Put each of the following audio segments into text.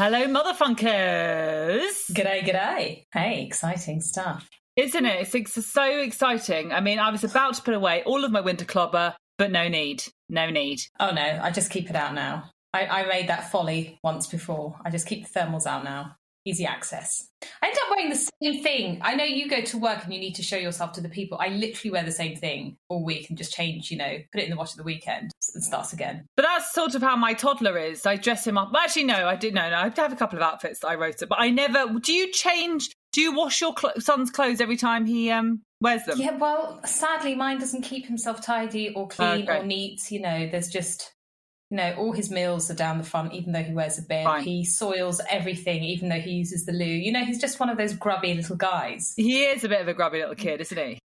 Hello, motherfunkers. G'day, g'day. Hey, exciting stuff. Isn't it? It's, it's so exciting. I mean, I was about to put away all of my winter clobber, but no need. No need. Oh no, I just keep it out now. I, I made that folly once before. I just keep the thermals out now. Easy access. I end up wearing the same thing. I know you go to work and you need to show yourself to the people. I literally wear the same thing all week and just change, you know, put it in the wash at the weekend and starts again. But that's sort of how my toddler is. I dress him up. Well, actually, no, I did no, no. I have a couple of outfits that I wrote it, but I never. Do you change? Do you wash your cl- son's clothes every time he um wears them? Yeah, well, sadly, mine doesn't keep himself tidy or clean Okay. or neat. You know, there's just, you know, all his meals are down the front, even though he wears a bib. Fine. He soils everything, even though he uses the loo. You know, he's just one of those grubby little guys. He is a bit of a grubby little kid, isn't he?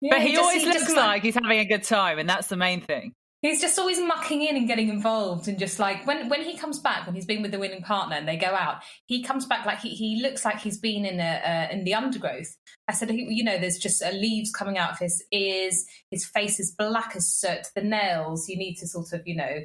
Yeah, but he, just- always just looks mu- like he's having a good time, and that's the main thing. He's just always mucking in and getting involved, and just like when when he comes back, when he's been with the winning partner and they go out, he comes back like he, he looks like he's been in a uh, in the undergrowth. I said, you know, there's just uh, leaves coming out of his ears. His face is black as soot. The nails, you need to sort of, you know,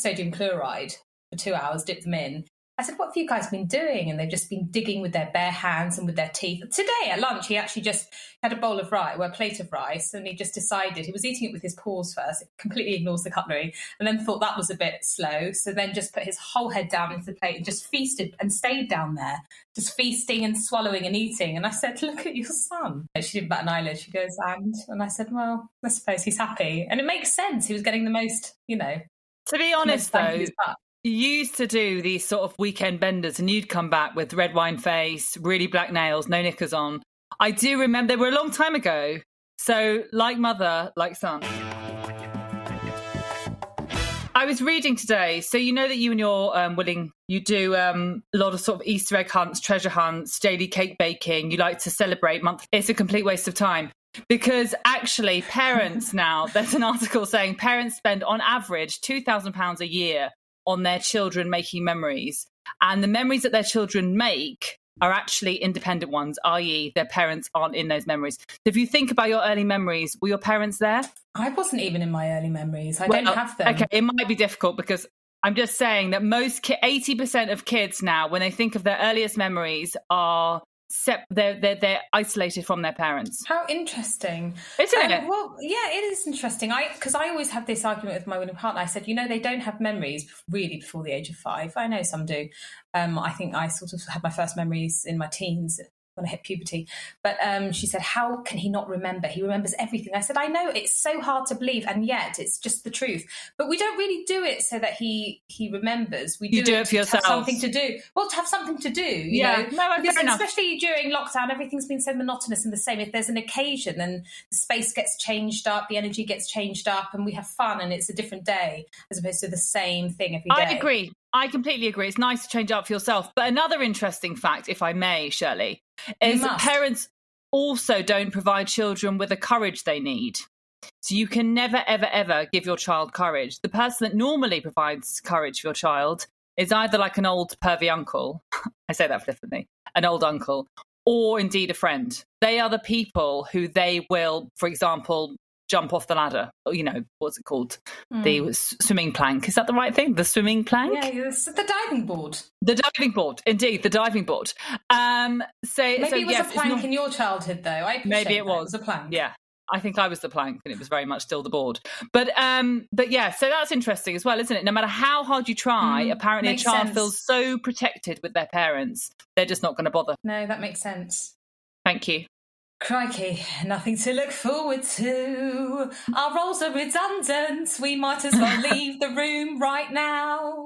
sodium chloride for two hours, dip them in. I said, what have you guys been doing? And they've just been digging with their bare hands and with their teeth. Today at lunch, he actually just had a bowl of rice, well, a plate of rice, and he just decided he was eating it with his paws first, completely ignores the cutlery, and then thought that was a bit slow. So then just put his whole head down into the plate and just feasted and stayed down there, just feasting and swallowing and eating. And I said, Look at your son. And She didn't bat an eyelid. She goes, And? And I said, Well, I suppose he's happy. And it makes sense. He was getting the most, you know, To be honest, though, you used to do these sort of weekend benders, and you'd come back with red wine face, really black nails, no knickers on. I do remember they were a long time ago. So, like mother, like son. I was reading today, so you know that you and your um, willing, you do um, a lot of sort of Easter egg hunts, treasure hunts, daily cake baking. You like to celebrate month. It's a complete waste of time because actually, parents now. There's an article saying parents spend on average two thousand pounds a year on their children making memories, and the memories that their children make are actually independent ones, i.e., their parents aren't in those memories. So if you think about your early memories, were your parents there? I wasn't even in my early memories. I Well, don't have them. Okay, it might be difficult because I'm just saying that most ki- 80% of kids now, when they think of their earliest memories, are sep- they're, they're they're isolated from their parents. How interesting. Isn't Um, it? Well, yeah, it is interesting. I because I always have this argument with my winning partner. I said, you know, they don't have memories really before the age of five. I know some do. Um, I think I sort of had my first memories in my teens when I hit puberty. But um, she said, how can he not remember? He remembers everything. I said, I know it's so hard to believe, and yet it's just the truth. But we don't really do it so that he he remembers. We do, You do it for yourself. have something to do. Well, to have something to do. You Yeah. know? No, Because especially during lockdown, everything's been so monotonous and the same. If there's an occasion, then the space gets changed up, the energy gets changed up, and we have fun, and it's a different day as opposed to the same thing every day. I agree. I completely agree. It's nice to change up for yourself. But another interesting fact, if I may, Shirley, is that parents also don't provide children with the courage they need. So you can never, ever, ever give your child courage. The person that normally provides courage for your child is either like an old pervy uncle, I say that flippantly, an old uncle, or indeed a friend. They are the people who they will, for example, jump off the ladder. Or, You know, what's it called? The swimming plank. Is that the right thing? The swimming plank? Yeah, it's the diving board. The diving board, indeed, the diving board. Um, so Maybe so, it was yes, a plank not- in your childhood, though. I maybe it that. was. a plank. Yeah, I think I was the plank, and it was very much still the board. But um, but yeah, so that's interesting as well, isn't it? No matter how hard you try, Mm, apparently a child sense. feels so protected with their parents, they're just not going to bother. No, that makes sense. Thank you. Crikey, nothing to look forward to. Our roles are redundant. We might as well leave the room right now.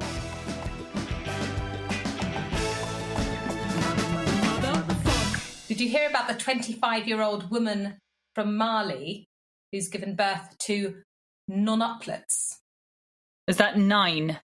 Did you hear about the 25 year old woman from Mali who's given birth to nonuplets? Is that nine?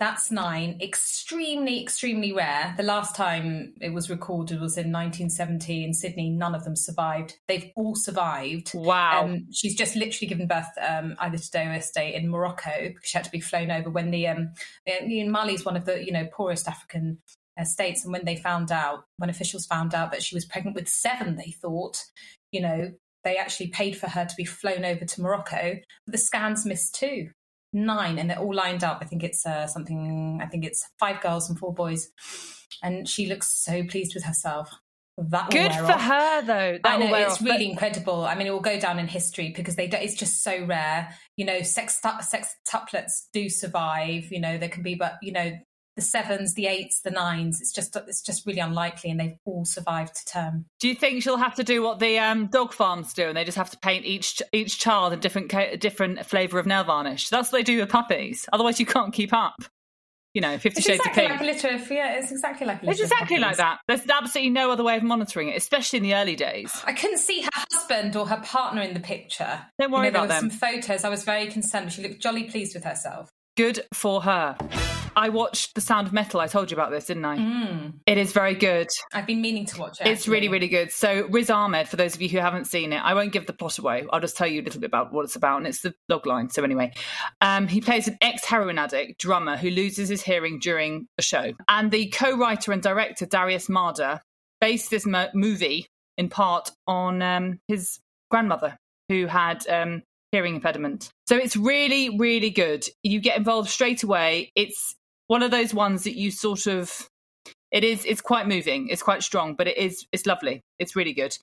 That's nine. Extremely, extremely rare. The last time it was recorded was in 1970 in Sydney. None of them survived. They've all survived. Wow. Um, she's just literally given birth um, either today or yesterday in Morocco because she had to be flown over when the um, in Mali is one of the you know poorest African uh, states, and when they found out, when officials found out that she was pregnant with seven, they thought, you know, they actually paid for her to be flown over to Morocco, but the scans missed too. Nine, and they're all lined up. I think it's uh, something. I think it's five girls and four boys, and she looks so pleased with herself. That good for off. her though. That I know it's off, really but... incredible. I mean, it will go down in history because they. Do, it's just so rare. You know, sex sextuplets do survive. You know, there can be, but you know, the sevens, the eights, the nines. It's just it's just really unlikely, and they've all survived to term. Do you think she'll have to do what the um, dog farms do, and they just have to paint each each child a different different flavour of nail varnish? That's what they do with puppies. Otherwise, you can't keep up you know, Fifty it's Shades exactly of Pink. Like a litter of, yeah, it's exactly like a It's exactly like that. There's absolutely no other way of monitoring it, especially in the early days. I couldn't see her husband or her partner in the picture. Don't worry you know, about there them. Some photos. I was very concerned. She looked jolly pleased with herself. Good for her. I watched The Sound of Metal. I told you about this, didn't I? Mm. It is very good. I've been meaning to watch it. It's really, really good. So, Riz Ahmed, for those of you who haven't seen it, I won't give the plot away. I'll just tell you a little bit about what it's about. And it's the log line. So, anyway, um, he plays an ex heroin addict drummer who loses his hearing during a show. And the co writer and director, Darius Marder, based this mo- movie in part on um, his grandmother who had um, hearing impediment. So it's really, really good. You get involved straight away. It's one of those ones that you sort of it is it's quite moving it's quite strong but it is it's lovely it's really good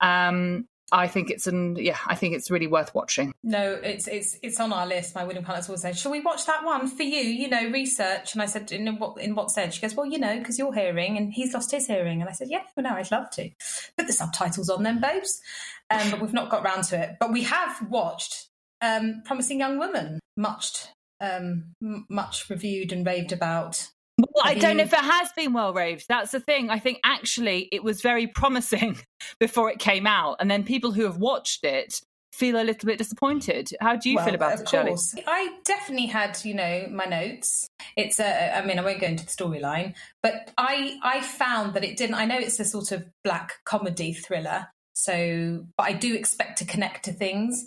um I think it's an yeah, I think it's really worth watching. No, it's it's it's on our list. My willing partners always say, "Shall we watch that one for you?" You know, research. And I said, "In what in what sense?" She goes, "Well, you know, because you're hearing, and he's lost his hearing." And I said, "Yeah, well, no, I'd love to put the subtitles on them, babes." Um, but we've not got round to it. But we have watched um, "Promising Young Woman," much um, much reviewed and raved about. Well, I don't know if it has been well raved. That's the thing. I think actually it was very promising before it came out, and then people who have watched it feel a little bit disappointed. How do you well, feel about it, Shirley? I definitely had, you know, my notes. It's a, I mean, I won't go into the storyline, but I, I found that it didn't. I know it's a sort of black comedy thriller, so, but I do expect to connect to things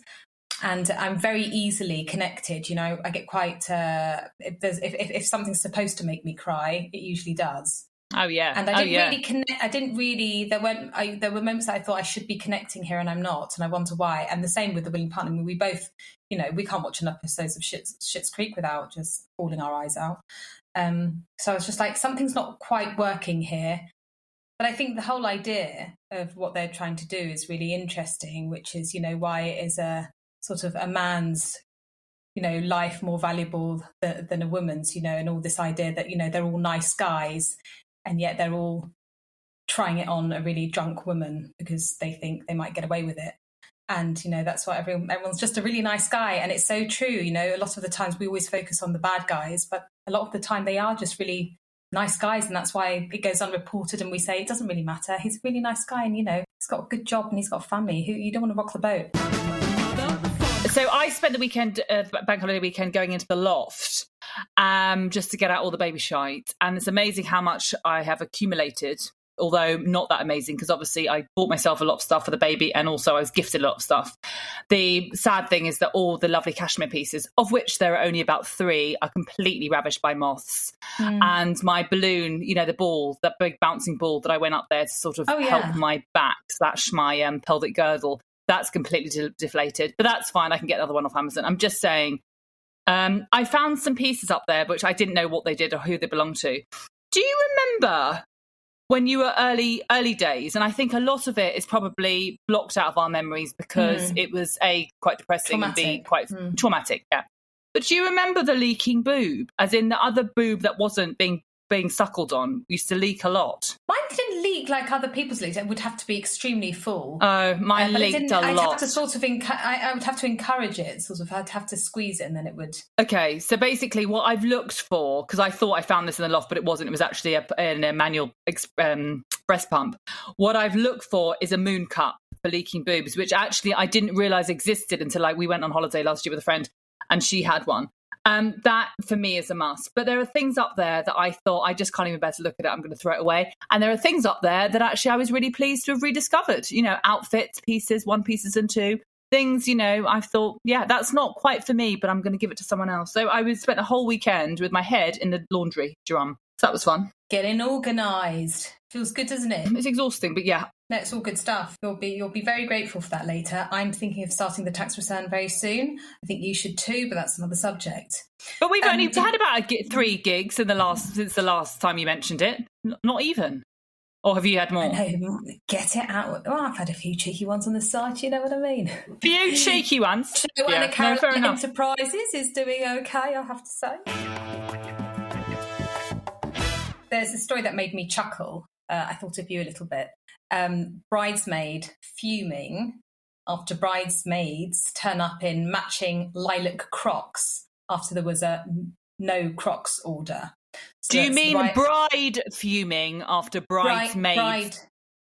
and I'm very easily connected. You know, I get quite uh, if, there's, if, if, something's supposed to make me cry, it usually does. Oh yeah, and I oh, didn't yeah. really connect. I didn't really. There weren't. I, there were moments that I thought I should be connecting here, and I'm not, and I wonder why. And the same with the willing partner. I mean, we both, you know, we can't watch enough episodes of Shit's, Schitt's Creek without just falling our eyes out. Um, so I was just like, something's not quite working here. But I think the whole idea of what they're trying to do is really interesting, which is, you know, why it is a sort of a man's you know life more valuable than, than a woman's you know and all this idea that you know they're all nice guys and yet they're all trying it on a really drunk woman because they think they might get away with it. And you know that's why everyone, everyone's just a really nice guy. And it's so true you know a lot of the times we always focus on the bad guys but a lot of the time they are just really nice guys. And that's why it goes unreported and we say it doesn't really matter. He's a really nice guy and you know he's got a good job and he's got family. Who you don't want to rock the boat so I spent the weekend, uh, bank holiday weekend, going into the loft um, just to get out all the baby shite. And it's amazing how much I have accumulated. Although not that amazing, because obviously I bought myself a lot of stuff for the baby and also I was gifted a lot of stuff. The sad thing is that all the lovely cashmere pieces, of which there are only about three, are completely ravished by moths. Mm. And my balloon, you know, the ball, that big bouncing ball that I went up there to sort of oh, help my back slash my um, pelvic girdle, that's completely de- deflated. But that's fine. I can get another one off Amazon. I'm just saying. Um, I found some pieces up there which I didn't know what they did or who they belonged to. Do you remember when you were early early days? And I think a lot of it is probably blocked out of our memories because mm. it was a quite depressing traumatic. and b quite mm. traumatic. Yeah. But do you remember the leaking boob, as in the other boob that wasn't being being suckled on used to leak a lot. Mine didn't leak like other people's leaks. It would have to be extremely full. Oh, mine uh, leaked a I'd lot. Have to sort of encu- I, I, would have to encourage it. Sort of, I'd have to squeeze it, and then it would. Okay, so basically, what I've looked for because I thought I found this in the loft, but it wasn't. It was actually a, in a manual um, breast pump. What I've looked for is a moon cup for leaking boobs, which actually I didn't realize existed until like we went on holiday last year with a friend, and she had one. Um, that for me is a must. But there are things up there that I thought I just can't even bear to look at it. I'm going to throw it away. And there are things up there that actually I was really pleased to have rediscovered. You know, outfits, pieces, one pieces, and two things. You know, I thought, yeah, that's not quite for me, but I'm going to give it to someone else. So I was spent a whole weekend with my head in the laundry drum. So that was fun. Getting organised feels good, doesn't it? It's exhausting, but yeah, No, it's all good stuff. You'll be you'll be very grateful for that later. I'm thinking of starting the tax return very soon. I think you should too, but that's another subject. But we've Um, only had about a three gigs in the last since the last time you mentioned it. N- Not even. Or have you had more? No, get it out. Oh, I've had a few cheeky ones on the side. You know what I mean. Few cheeky ones. Joanna Yeah, no, Carolan fair enough. Enterprises is doing okay, I have to say. There's a story that made me chuckle. Uh, I thought of you a little bit. Um, bridesmaid fuming after bridesmaids turn up in matching lilac Crocs after there was a no Crocs order. So Do you mean bride- bride fuming after bridesmaid? bride-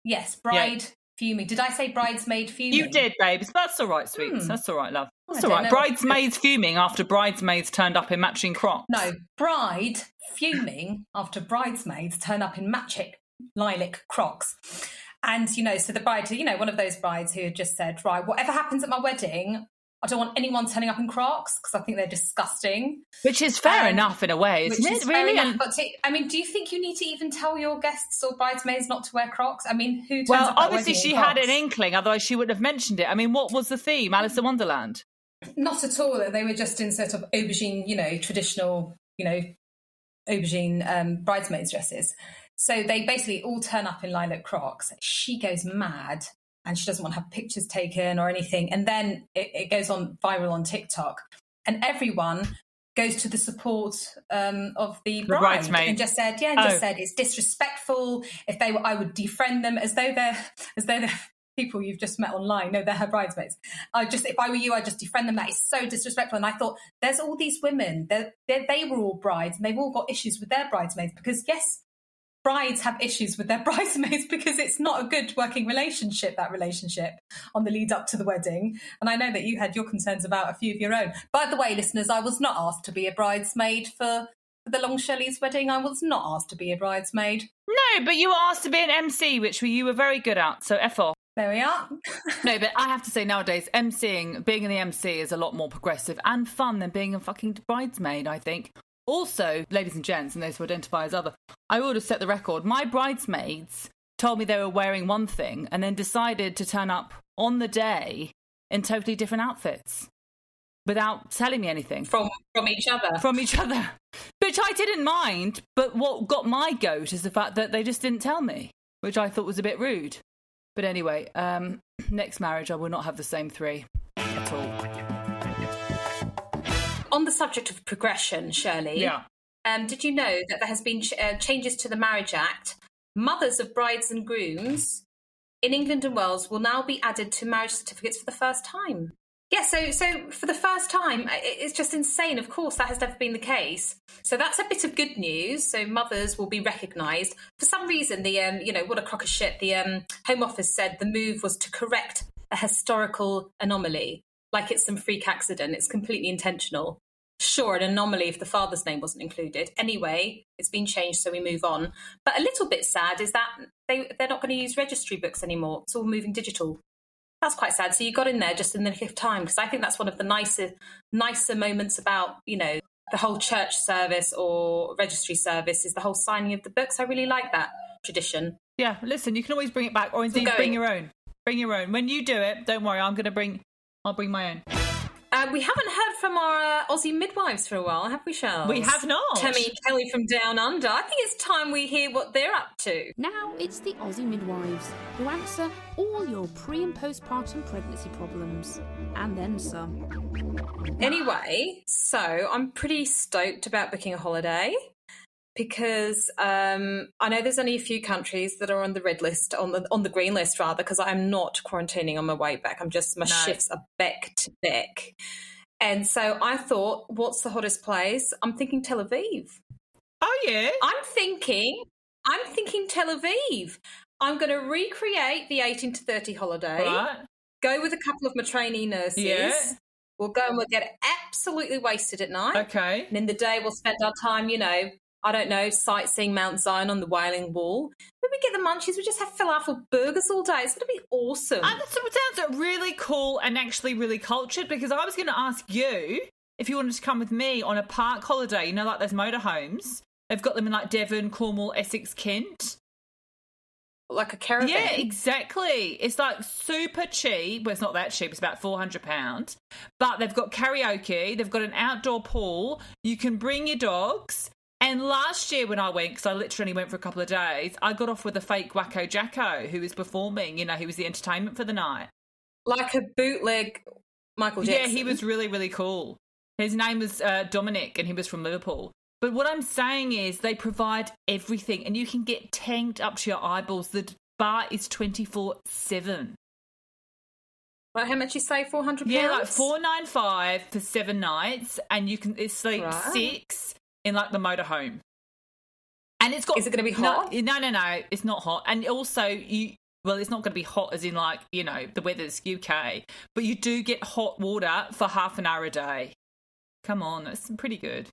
yes, bride fuming. Did I say bridesmaid fuming? You did, babes. That's all right, sweets. Hmm. That's all right, love. I That's all don't right. Bridesmaids fuming after bridesmaids turned up in matching crocs. No, bride fuming after bridesmaids turn up in matching lilac crocs. And, you know, so the bride, you know, one of those brides who had just said, right, whatever happens at my wedding, I don't want anyone turning up in crocs because I think they're disgusting. Which is fair Um, enough in a way, isn't is it? fair Really? enough. But to, I mean, do you think you need to even tell your guests or bridesmaids not to wear crocs? I mean, who well, obviously she had an inkling, otherwise she wouldn't have mentioned it. I mean, what was the theme? Alice in Wonderland. Not at all. They were just in sort of aubergine, you know, traditional, you know, aubergine um, bridesmaids dresses. So they basically all turn up in lilac crocs. She goes mad and she doesn't want to have pictures taken or anything. And then it, it goes on viral on TikTok. And everyone goes to the support um, of the bride bridesmaid. and just said, yeah, and Oh. just said it's disrespectful. If they were, I would defriend them as though they're as though they're people you've just met online. No, they're her bridesmaids. I just, if I were you, I'd just defriend them. That is so disrespectful. And I thought, there's all these women. They're, they're, they were all brides, and they've all got issues with their bridesmaids because yes. Brides have issues with their bridesmaids because it's not a good working relationship, that relationship on the lead up to the wedding. And I know that you had your concerns about a few of your own. By the way, listeners, I was not asked to be a bridesmaid for the Long Shelley's wedding. I was not asked to be a bridesmaid. No, but you were asked to be an MC, which you were very good at. So F off. There we are. No, but I have to say nowadays, MCing, being in the MC is a lot more progressive and fun than being a fucking bridesmaid, I think. Also, ladies and gents, and those who identify as other, I would have set the record. My bridesmaids told me they were wearing one thing and then decided to turn up on the day in totally different outfits without telling me anything from from each other. from each other, which I didn't mind. But what got my goat is the fact that they just didn't tell me, which I thought was a bit rude. But anyway, um, next marriage, I will not have the same three at all. On the subject of progression, Shirley, um, did you know that there has been ch- uh, changes to the Marriage Act? Mothers of brides and grooms in England and Wales will now be added to marriage certificates for the first time. Yeah, so so for the first time, it's just insane. Of course, that has never been the case. So that's a bit of good news. So mothers will be recognised. For some reason, the um, you know what a crock of shit. The um, Home Office said the move was to correct a historical anomaly, like it's some freak accident. It's completely intentional. Sure, an anomaly if the father's name wasn't included. Anyway, it's been changed, so we move on. But a little bit sad is that they they're not going to use registry books anymore. It's all moving digital. That's quite sad. So you got in there just in the nick of time because I think that's one of the nicer nicer moments about you know the whole church service or registry service is the whole signing of the books. I really like that tradition. Yeah, listen, you can always bring it back, or indeed bring your own. Bring your own. When you do it, don't worry, I'm going to bring. I'll bring my own. Uh, we haven't heard from our uh, Aussie midwives for a while, have we, Charles? We have not. Tammy Kelly from Down Under. I think it's time we hear what they're up to. Now it's the Aussie midwives who answer all your pre and postpartum pregnancy problems, and then some. Anyway, so I'm pretty stoked about booking a holiday because um, I know there's only a few countries that are on the red list, on the on the green list rather, because I'm not quarantining on my way back. I'm just my No. shifts are back to back, and so I thought, what's the hottest place? I'm thinking Tel Aviv. Oh yeah. I'm thinking, I'm thinking Tel Aviv. I'm going to recreate the 18 to 30 holiday. Right. Go with a couple of my trainee nurses. Yeah. We'll go and we'll get absolutely wasted at night. Okay. And in the day, we'll spend our time, you know, I don't know, sightseeing Mount Zion on the Wailing Wall. When we get the munchies, we just have falafel burgers all day. It's going to be awesome. And that sounds really cool and actually really cultured because I was going to ask you if you wanted to come with me on a park holiday. You know, like those motorhomes. They've got them in like Devon, Cornwall, Essex, Kent. like a caravan. Yeah, exactly. It's like super cheap. Well, it's not that cheap. It's about four hundred pounds. But they've got karaoke. They've got an outdoor pool. You can bring your dogs. And last year when I went, because I literally went for a couple of days, I got off with a fake Wacko Jacko who was performing. You know, he was the entertainment for the night. Like a bootleg Michael Jackson. Yeah, he was really, really cool. His name was uh, Dominic, and he was from Liverpool. But what I'm saying is they provide everything, and you can get tanked up to your eyeballs. The bar is 24 7. Like how much you say? Four hundred. Yeah, like four nine five for seven nights, and you can it's like Right. six in like the motorhome. And it's got. Is it gonna be no- hot? No, no, no, it's not hot. And also, you well, it's not going to be hot as in like you know the weather's UK, but you do get hot water for half an hour a day. Come on, that's pretty good.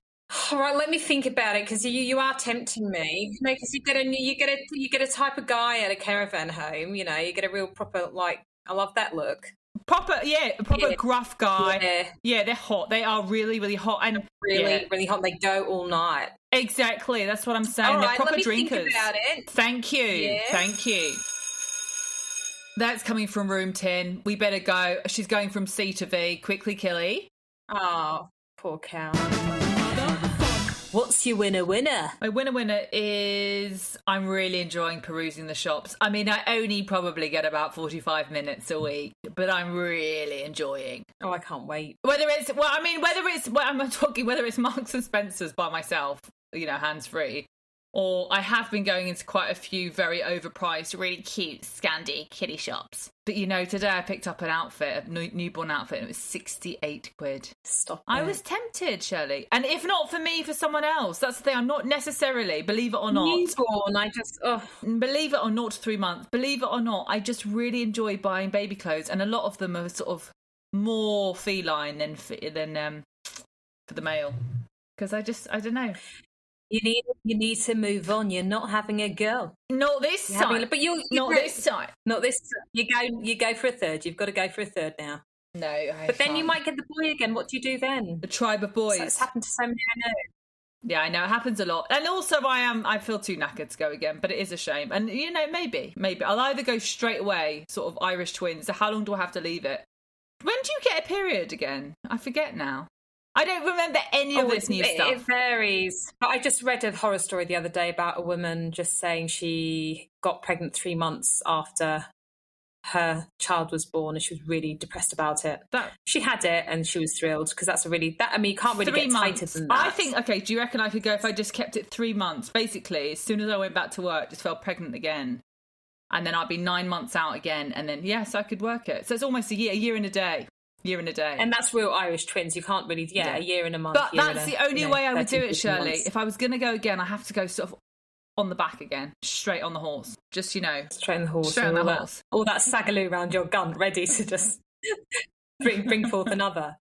All right, let me think about it because you you are tempting me. No, because you get a you get a you get a type of guy at a caravan home. You know, you get a real proper like. I love that look. Proper, yeah, proper Yeah. gruff guy. Yeah, Yeah, they're hot. They are really, really hot, and really, yeah, really hot. They go all night. exactly. That's what I'm saying. All they're right, proper let me drinkers. think about it. Thank you. Thank you. That's coming from room 10. We better go. She's going from C to V. Quickly, Kelly. Oh, poor cow. What's your winner winner? My winner winner is I'm really enjoying perusing the shops. I mean, I only probably get about 45 minutes a week, but I'm really enjoying. Oh, I can't wait. Whether it's, well, I mean, whether it's, well, I'm talking whether it's Marks and Spencer's by myself, you know, hands free, or I have been going into quite a few very overpriced, really cute Scandi kitty shops. But you know, today I picked up an outfit, a new- newborn outfit, and it was 68 quid. Stop. I was tempted, Shirley. And if not for me, for someone else. That's the thing. I'm not necessarily, believe it or not, newborn. I just oh believe it or not, three months, believe it or not, I just really enjoy buying baby clothes, and a lot of them are sort of more feline than than um for the male. Because I just, I don't know. You need you need to move on. You're not having a girl. Not this You're having, time. but you Not this time. Not this. You go. You go for a third. You've got to go for a third now. No, I But then you might get the boy again. What do you do then? the tribe of So boys. it's happened to so many I know. Yeah, I know it happens a lot, and also I am I feel too knackered to go again, but it is a shame. And you know, maybe, maybe I'll either go straight away, sort of Irish twins. So how long do I have to leave it? When do you get a period again? I forget now. I don't remember any of Oh, this it- new it, stuff. It varies. But I just read a horror story the other day about a woman just saying she got pregnant three months after her child was born, and she was really depressed about it. that She had it, and she was thrilled because that's a really that. I mean, you can't really three get tighter months. than that. I think. Okay, do you reckon I could go if I just kept it three months? Basically, as soon as I went back to work, just fell pregnant again, and then I'd be nine months out again, and then yes, I could work it. So it's almost a year, a year and a day, year and a day. And that's real Irish twins. You can't really, yeah, Yeah. a year and a month. But that's a- the only you know, way I would do it, Shirley. months. If I was going to go again, I have to go sort of on the back again, straight on the horse. Just, you know, Straight on the horse. Straight on the horse. All that sagaloo around your gun, ready to just bring, bring forth another.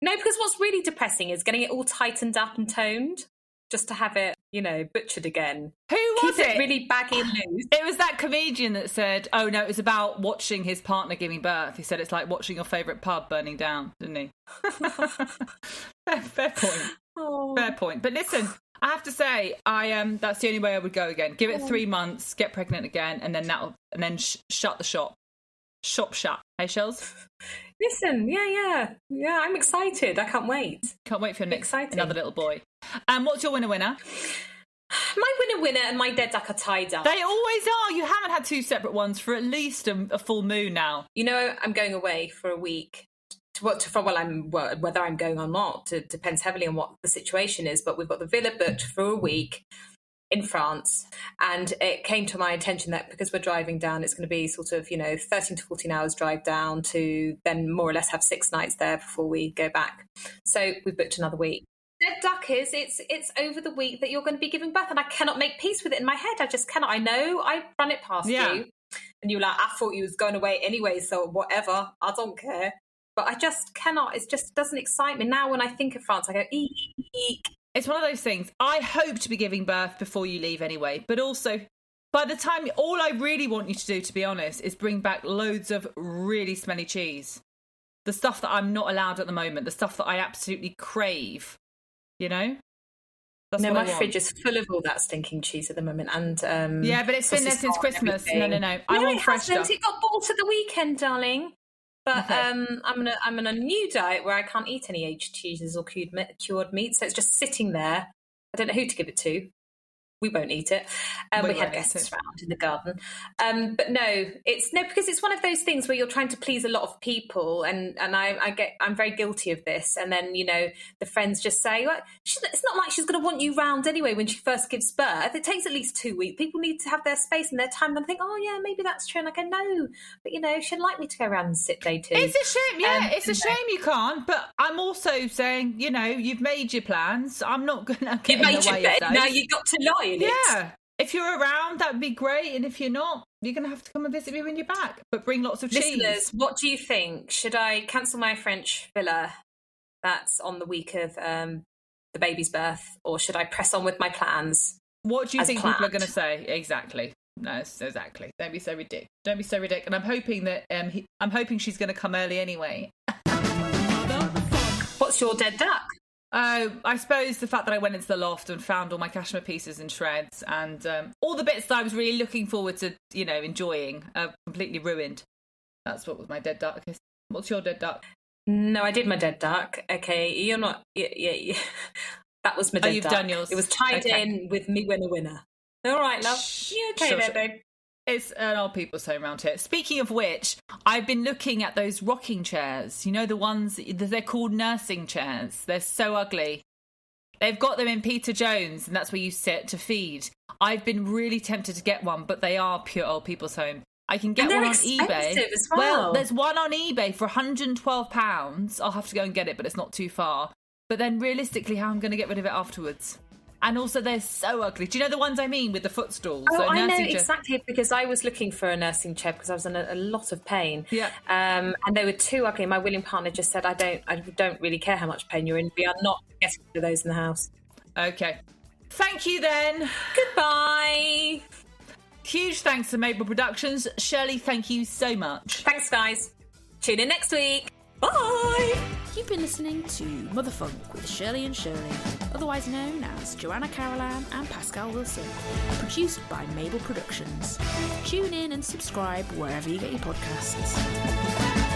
No, because what's really depressing is getting it all tightened up and toned just to have it, you know, butchered again. who was Keep it? it really baggy and loose. It was that comedian that said, "Oh no, it was about watching his partner giving birth." He said it's like watching your favourite pub burning down, didn't he? fair, fair point. Oh. Fair point. But listen, I have to say, I um, that's the only way I would go again. Give it three months, get pregnant again, and then that'll, and then sh- shut the shop. Shop shut. Hey, Shells, Listen, yeah, yeah, yeah. I'm excited. I can't wait. can't wait for next Exciting. another little boy. Um, what's your winner winner? My winner, winner, and my dead duck are tied up. They always are. You haven't had two separate ones for at least a, a full moon now. You know, I'm going away for a week. To what? To, for, well, I'm well, whether I'm going or not depends heavily on what the situation is. But we've got the villa booked for a week in France, and it came to my attention that because we're driving down, it's going to be sort of you know 13 to 14 hours drive down to then more or less have six nights there before we go back. So we've booked another week. Dead duck is it's it's over the week that you're going to be giving birth, and I cannot make peace with it in my head. I just cannot. I know I run it past Yeah. you, and you're like, I thought you was going away anyway, so whatever. I don't care. But I just cannot. It just doesn't excite me now. When I think of France, I go eek. eek. It's one of those things. I hope to be giving birth before you leave anyway, but also by the time all I really want you to do, to be honest, is bring back loads of really smelly cheese. The stuff that I'm not allowed at the moment, the stuff that I absolutely crave. You know? That's no, my fridge is full of all that stinking cheese at the moment, and um, Yeah, but it's been there since Christmas. No, no, everything. no. I no, want it fresh hasn't. stuff. It got bought at the weekend, darling. But Okay. um, I'm on a I'm on a new diet where I can't eat any aged cheeses or cured, cured meat, so it's just sitting there. I don't know who to give it to. We won't eat it. Um, We we had guests around in the garden, um, but no, it's no because it's one of those things where you're trying to please a lot of people, and and I, I get I'm very guilty of this. And then you know the friends just say, well, she's, it's not like she's going to want you round anyway when she first gives birth. It takes at least two weeks. People need to have their space and their time. And I think, oh yeah, maybe that's true. And I go, no, but you know she'd like me to go around and sit day two. It's a shame, yeah. Um, it's a shame you can't. But I'm also saying, you know, you've made your plans. I'm not gonna get you in made the your way bed. of Now those. you got to lie it. Yeah. If you're around, that'd be great. And if you're not, you're gonna have to come and visit me when you're back. But bring lots of cheese. Listeners, what do you think? Should I cancel my French villa that's on the week of um, the baby's birth, or should I press on with my plans? What do you think people are going to say? Exactly. No, exactly. Don't be so ridiculous. Don't be so ridiculous. And I'm hoping that um, he, I'm hoping she's going to come early anyway. What's your dead duck? Oh, I suppose the fact that I went into the loft and found all my cashmere pieces in shreds and um, all the bits that I was really looking forward to, you know, enjoying are completely ruined. That's what was my dead duck. What's your dead duck? No, I did my dead duck. Okay, you're not. Yeah, yeah, yeah. that was my dead Oh, dead you've duck. done yours. It was tied Okay. in with me winner winner. All right, love. You okay sure, there, sure. babe? It's uh, oh, an old people's home around here. Speaking of which, I've been looking at those rocking chairs. You know the ones they're called nursing chairs. They're so ugly. They've got them in Peter Jones, and that's where you sit to feed. I've been really tempted to get one, but they are pure old people's home. I can get one on eBay. as well. there's one on eBay for 112 pounds. I'll have to go and get it, but it's not too far. But then, realistically, how I'm going to get rid of it afterwards? And also, they're so ugly. Do you know the ones I mean with the footstools? Oh, So I know chair- exactly because I was looking for a nursing chair because I was in a, a lot of pain. Yeah. Um, and they were too ugly. My willing partner just said, "I don't, I don't really care how much pain you're in. We are not getting rid of those in the house." Okay. Thank you then. Goodbye. Huge thanks to Mabel Productions. Shirley, thank you so much. Thanks, guys. Tune in next week. Bye. You've been listening to Motherfunk with Shirley and Shirley, otherwise known as Joanna Carolan and Pascal Wilson, produced by Mabel Productions. Tune in and subscribe wherever you get your podcasts.